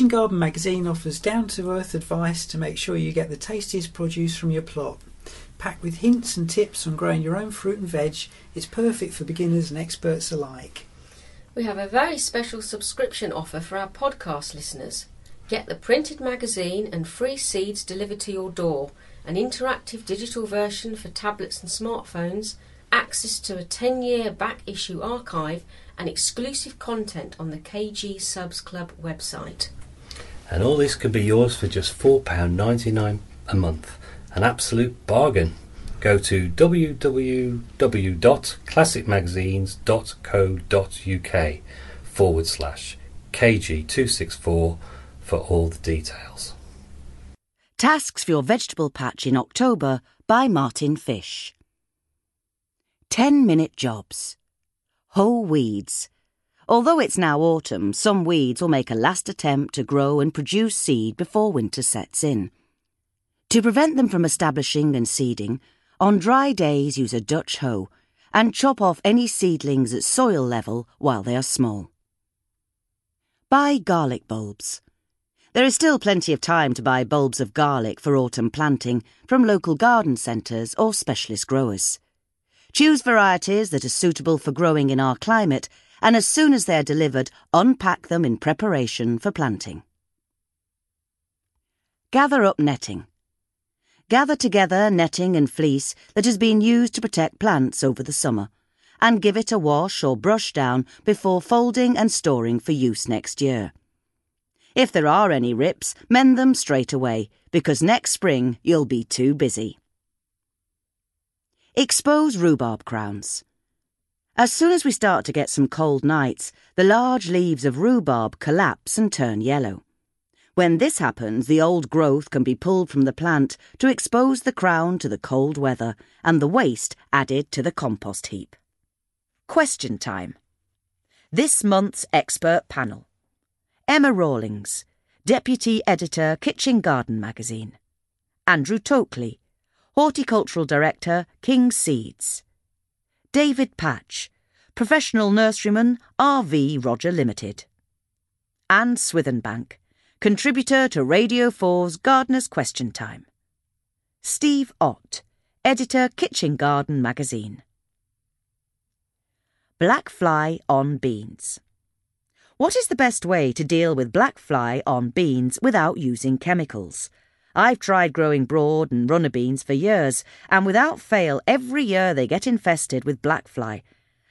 Kitchen Garden magazine offers down to earth advice to make sure you get the tastiest produce from your plot. Packed with hints and tips on growing your own fruit and veg, it's perfect for beginners and experts alike. We have a very special subscription offer for our podcast listeners. Get the printed magazine and free seeds delivered to your door, an interactive digital version for tablets and smartphones, access to a 10 year back issue archive, and exclusive content on the KG Subs Club website. And all this could be yours for just £4.99 a month. An absolute bargain. Go to www.classicmagazines.co.uk forward slash KG264 for all the details. Tasks for your vegetable patch in October by Martin Fish. 10 minute jobs. Hoe weeds. Although it's now autumn, some weeds will make a last attempt to grow and produce seed before winter sets in. To prevent them from establishing and seeding, on dry days use a Dutch hoe and chop off any seedlings at soil level while they are small. Buy garlic bulbs. There is still plenty of time to buy bulbs of garlic for autumn planting from local garden centres or specialist growers. Choose varieties that are suitable for growing in our climate and as soon as they are delivered, unpack them in preparation for planting. Gather up netting. Gather together netting and fleece that has been used to protect plants over the summer, and give it a wash or brush down before folding and storing for use next year. If there are any rips, mend them straight away, because next spring you'll be too busy. Expose rhubarb crowns. As soon as we start to get some cold nights, the large leaves of rhubarb collapse and turn yellow. When this happens, the old growth can be pulled from the plant to expose the crown to the cold weather and the waste added to the compost heap. Question time. This month's expert panel Emma Rawlings, Deputy Editor, Kitchen Garden Magazine, Andrew Tokley, Horticultural Director, King Seeds. David Patch, Professional Nurseryman, RV Roger Limited. Anne Swithenbank, Contributor to Radio 4's Gardener's Question Time. Steve Ott, Editor, Kitchen Garden Magazine. Black fly on beans. What is the best way to deal with black fly on beans without using chemicals? I've tried growing broad and runner beans for years, and without fail, every year they get infested with black fly.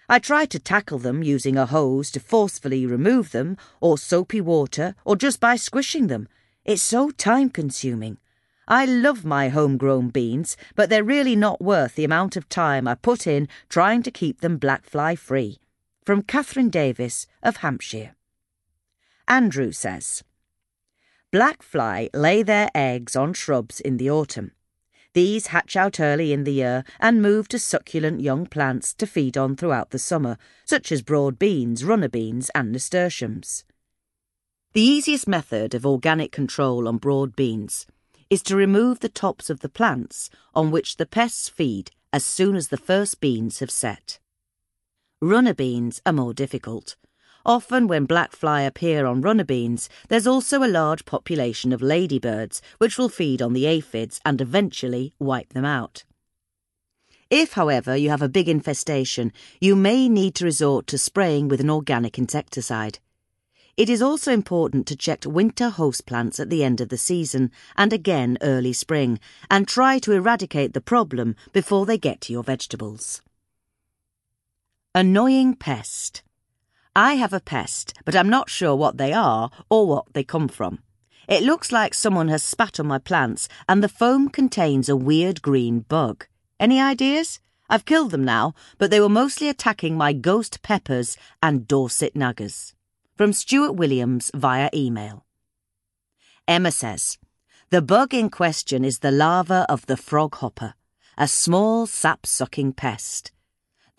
I try to tackle them using a hose to forcefully remove them, or soapy water, or just by squishing them. It's so time consuming. I love my homegrown beans, but they're really not worth the amount of time I put in trying to keep them black fly free. From Catherine Davis of Hampshire. Andrew says, Black fly lay their eggs on shrubs in the autumn. These hatch out early in the year and move to succulent young plants to feed on throughout the summer, such as broad beans, runner beans, and nasturtiums. The easiest method of organic control on broad beans is to remove the tops of the plants on which the pests feed as soon as the first beans have set. Runner beans are more difficult. Often, when black fly appear on runner beans, there's also a large population of ladybirds which will feed on the aphids and eventually wipe them out. If, however, you have a big infestation, you may need to resort to spraying with an organic insecticide. It is also important to check winter host plants at the end of the season and again early spring, and try to eradicate the problem before they get to your vegetables. Annoying pest. I have a pest, but I'm not sure what they are or what they come from. It looks like someone has spat on my plants, and the foam contains a weird green bug. Any ideas? I've killed them now, but they were mostly attacking my ghost peppers and Dorset Nagas. From Stuart Williams via email. Emma says, The bug in question is the larva of the froghopper, a small sap sucking pest.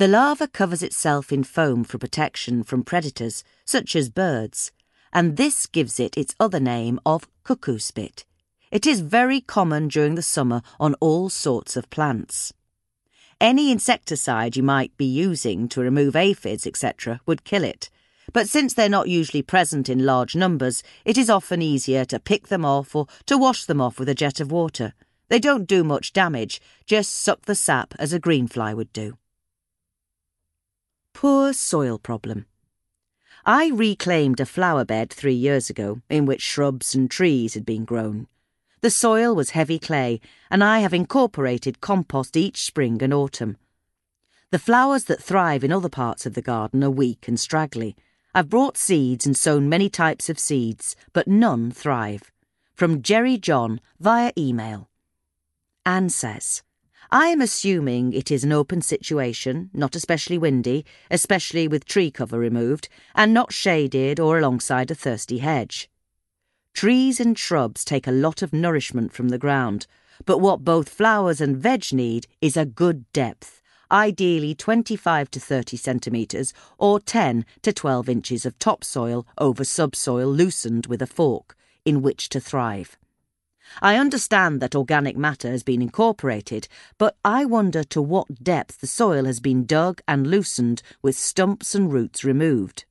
The larva covers itself in foam for protection from predators, such as birds, and this gives it its other name of cuckoo spit. It is very common during the summer on all sorts of plants. Any insecticide you might be using to remove aphids, etc., would kill it. But since they're not usually present in large numbers, it is often easier to pick them off or to wash them off with a jet of water. They don't do much damage, just suck the sap as a greenfly would do. Poor soil problem. I reclaimed a flower bed three years ago in which shrubs and trees had been grown. The soil was heavy clay, and I have incorporated compost each spring and autumn. The flowers that thrive in other parts of the garden are weak and straggly. I've brought seeds and sown many types of seeds, but none thrive. From Jerry John via email. Anne says, I am assuming it is an open situation, not especially windy, especially with tree cover removed, and not shaded or alongside a thirsty hedge. Trees and shrubs take a lot of nourishment from the ground, but what both flowers and veg need is a good depth, ideally 25 to 30 centimetres or 10 to 12 inches of topsoil over subsoil loosened with a fork, in which to thrive. I understand that organic matter has been incorporated, but I wonder to what depth the soil has been dug and loosened with stumps and roots removed.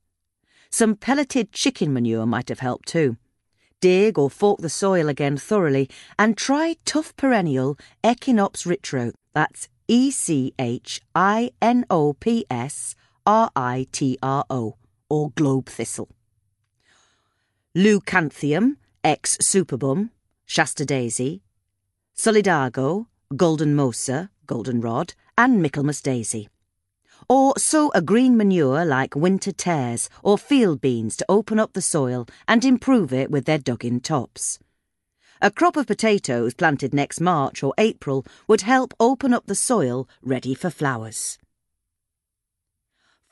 Some pelleted chicken manure might have helped too. Dig or fork the soil again thoroughly and try tough perennial Echinops ritro. That's E C H I N O P S R I T R O or globe thistle. Leucanthemum ex superbum Shasta daisy, solidago, Goldenmosa, goldenrod, and Michaelmas daisy. Or sow a green manure like winter tares or field beans to open up the soil and improve it with their dug in tops. A crop of potatoes planted next March or April would help open up the soil ready for flowers.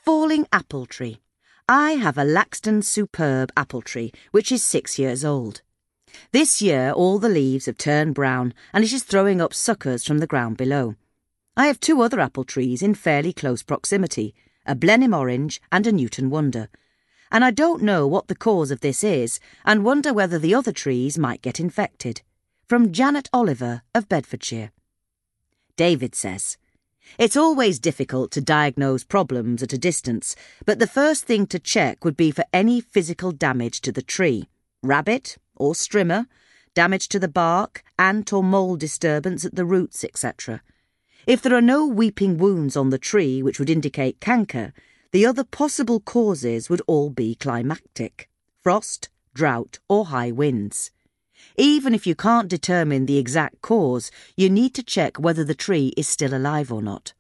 Falling apple tree. I have a Laxton superb apple tree which is six years old. This year, all the leaves have turned brown and it is throwing up suckers from the ground below. I have two other apple trees in fairly close proximity a Blenheim Orange and a Newton Wonder. And I don't know what the cause of this is and wonder whether the other trees might get infected. From Janet Oliver of Bedfordshire. David says, It's always difficult to diagnose problems at a distance, but the first thing to check would be for any physical damage to the tree rabbit, or strimmer, damage to the bark, ant or mole disturbance at the roots, etc. If there are no weeping wounds on the tree which would indicate canker, the other possible causes would all be climactic frost, drought, or high winds. Even if you can't determine the exact cause, you need to check whether the tree is still alive or not.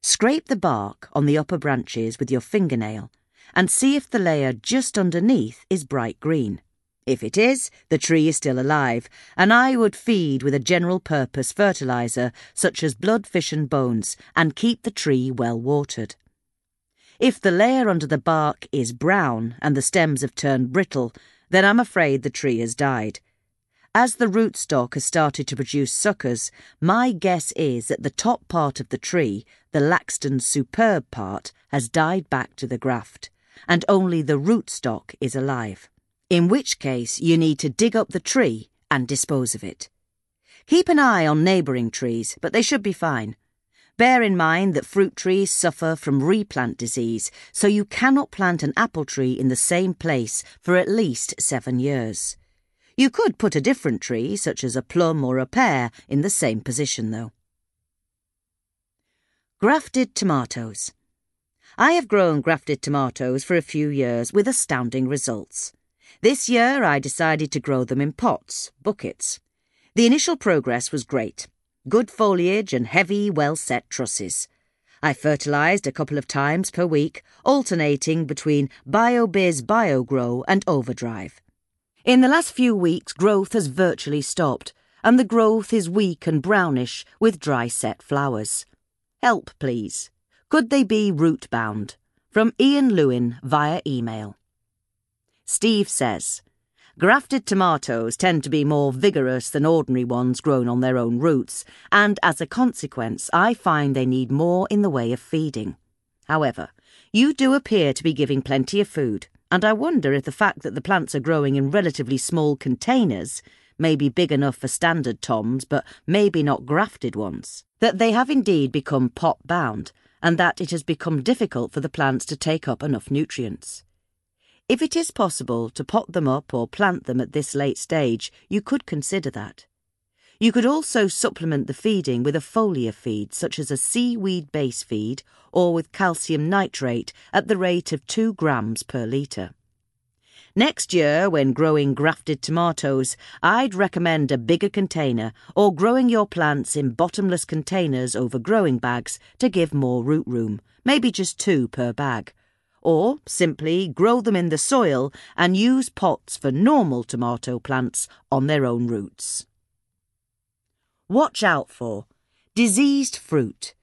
Scrape the bark on the upper branches with your fingernail and see if the layer just underneath is bright green. If it is, the tree is still alive, and I would feed with a general purpose fertiliser such as blood, fish, and bones, and keep the tree well watered. If the layer under the bark is brown and the stems have turned brittle, then I'm afraid the tree has died. As the rootstock has started to produce suckers, my guess is that the top part of the tree, the Laxton superb part, has died back to the graft, and only the rootstock is alive in which case you need to dig up the tree and dispose of it. Keep an eye on neighbouring trees, but they should be fine. Bear in mind that fruit trees suffer from replant disease, so you cannot plant an apple tree in the same place for at least seven years. You could put a different tree, such as a plum or a pear, in the same position, though. Grafted tomatoes. I have grown grafted tomatoes for a few years with astounding results. This year I decided to grow them in pots, buckets. The initial progress was great. Good foliage and heavy, well set trusses. I fertilised a couple of times per week, alternating between BioBizz BioGrow and Overdrive. In the last few weeks, growth has virtually stopped, and the growth is weak and brownish with dry set flowers. Help, please. Could they be root bound? From Ian Lewin via email. Steve says, Grafted tomatoes tend to be more vigorous than ordinary ones grown on their own roots, and as a consequence, I find they need more in the way of feeding. However, you do appear to be giving plenty of food, and I wonder if the fact that the plants are growing in relatively small containers, maybe big enough for standard toms, but maybe not grafted ones, that they have indeed become pot bound and that it has become difficult for the plants to take up enough nutrients. If it is possible to pot them up or plant them at this late stage, you could consider that. You could also supplement the feeding with a foliar feed, such as a seaweed base feed, or with calcium nitrate at the rate of 2 grams per litre. Next year, when growing grafted tomatoes, I'd recommend a bigger container or growing your plants in bottomless containers over growing bags to give more root room, maybe just two per bag. Or simply grow them in the soil and use pots for normal tomato plants on their own roots. Watch out for diseased fruit.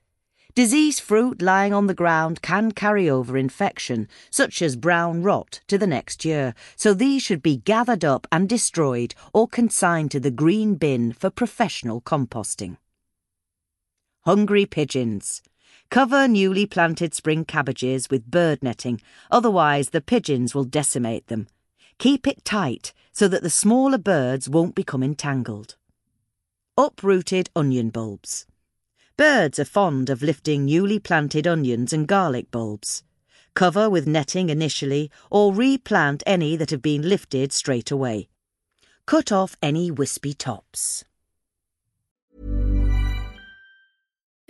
Diseased fruit lying on the ground can carry over infection, such as brown rot, to the next year, so these should be gathered up and destroyed or consigned to the green bin for professional composting. Hungry pigeons. Cover newly planted spring cabbages with bird netting, otherwise, the pigeons will decimate them. Keep it tight so that the smaller birds won't become entangled. Uprooted onion bulbs. Birds are fond of lifting newly planted onions and garlic bulbs. Cover with netting initially or replant any that have been lifted straight away. Cut off any wispy tops.